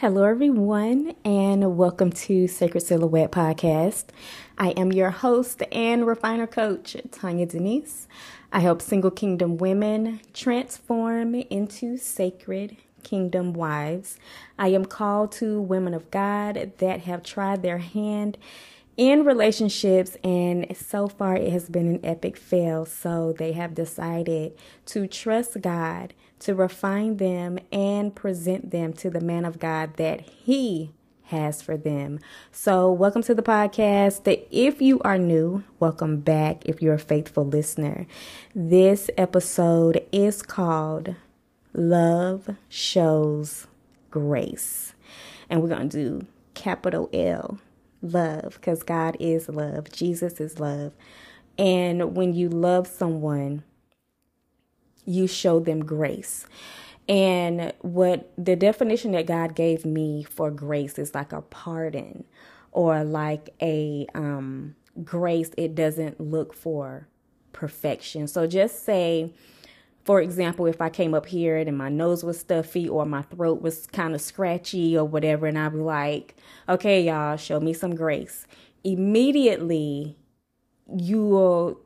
Hello, everyone, and welcome to Sacred Silhouette Podcast. I am your host and refiner coach, Tonya Denise. I help single kingdom women transform into sacred kingdom wives. I am called to women of God that have tried their hand in relationships, and so far it has been an epic fail. So they have decided to trust God to refine them and present them to the man of God that He has for them. So, welcome to the podcast. If you are new, welcome back. If you're a faithful listener, this episode is called Love Shows Grace. And we're going to do capital L, love, because God is love, Jesus is love. And when you love someone, you show them grace. And what the definition that God gave me for grace is like a pardon or like a um, grace, it doesn't look for perfection. So just say, for example, if I came up here and my nose was stuffy or my throat was kind of scratchy or whatever, and I'd be like, okay, y'all, show me some grace. Immediately, you will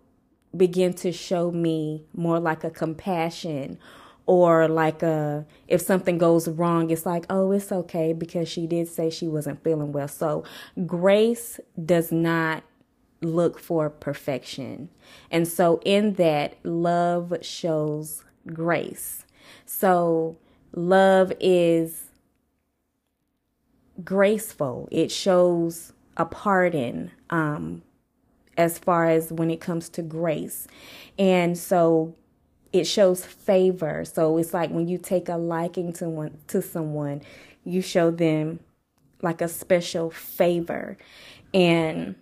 begin to show me more like a compassion or like a if something goes wrong it's like oh it's okay because she did say she wasn't feeling well. So grace does not look for perfection. And so in that love shows grace. So love is graceful. It shows a pardon um as far as when it comes to grace. And so it shows favor. So it's like when you take a liking to one to someone, you show them like a special favor. And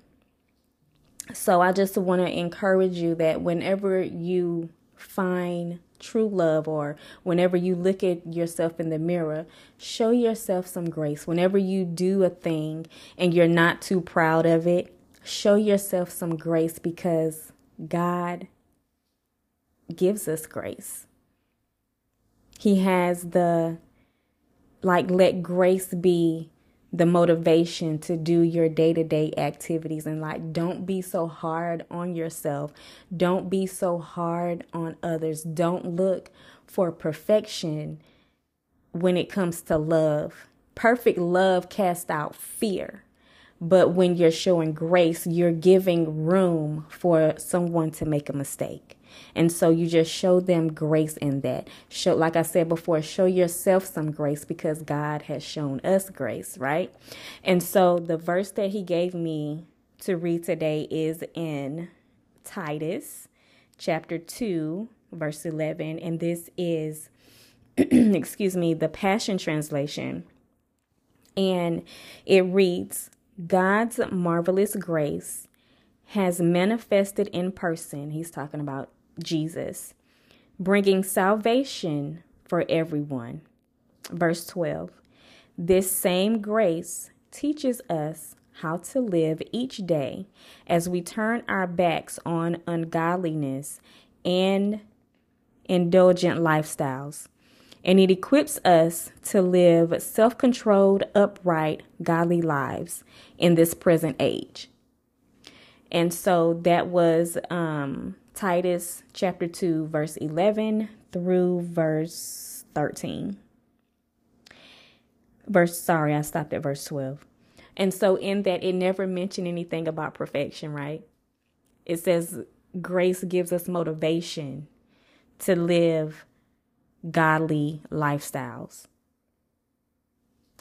so I just want to encourage you that whenever you find true love or whenever you look at yourself in the mirror, show yourself some grace. Whenever you do a thing and you're not too proud of it, show yourself some grace because God gives us grace. He has the, like, let grace be the motivation to do your day to day activities. And, like, don't be so hard on yourself. Don't be so hard on others. Don't look for perfection when it comes to love. Perfect love casts out fear. But when you're showing grace, you're giving room for someone to make a mistake. And so you just show them grace in that. Show, like I said before, show yourself some grace because God has shown us grace, right? And so the verse that he gave me to read today is in Titus chapter 2, verse 11. And this is, excuse me, the Passion Translation. And it reads, God's marvelous grace has manifested in person. He's talking about Jesus, bringing salvation for everyone. Verse 12 This same grace teaches us how to live each day as we turn our backs on ungodliness and indulgent lifestyles and it equips us to live self controlled, upright, godly lives in this present age. And so that was um, Titus chapter 2, verse 11 through verse 13. Verse, sorry, I stopped at verse 12. And so in that, it never mentioned anything about perfection, right? It says grace gives us motivation to live godly lifestyles.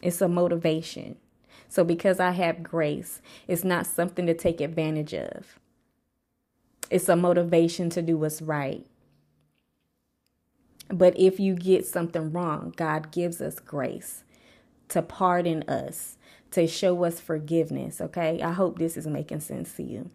It's a motivation. So, because I have grace, it's not something to take advantage of. It's a motivation to do what's right. But if you get something wrong, God gives us grace to pardon us, to show us forgiveness. Okay. I hope this is making sense to you.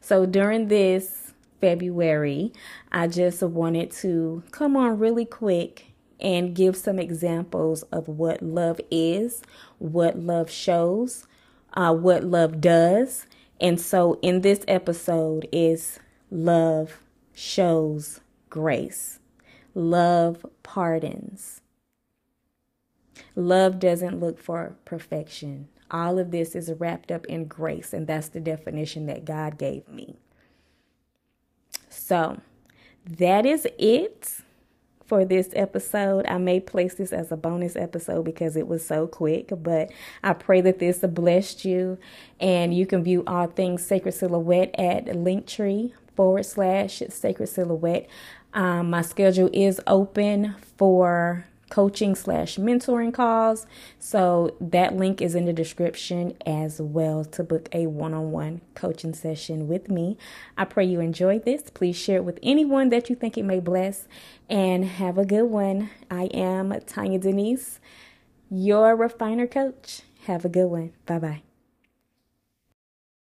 So, during this February, I just wanted to come on really quick and give some examples of what love is, what love shows, uh, what love does. And so in this episode is love shows grace. Love pardons. Love doesn't look for perfection. All of this is wrapped up in grace, and that's the definition that God gave me. So, that is it for this episode. I may place this as a bonus episode because it was so quick, but I pray that this blessed you. And you can view all things Sacred Silhouette at Linktree forward slash Sacred Silhouette. Um, my schedule is open for coaching slash mentoring calls. So that link is in the description as well to book a one on one coaching session with me. I pray you enjoyed this. Please share it with anyone that you think it may bless and have a good one. I am Tonya Denise, your refiner coach. Have a good one. Bye bye.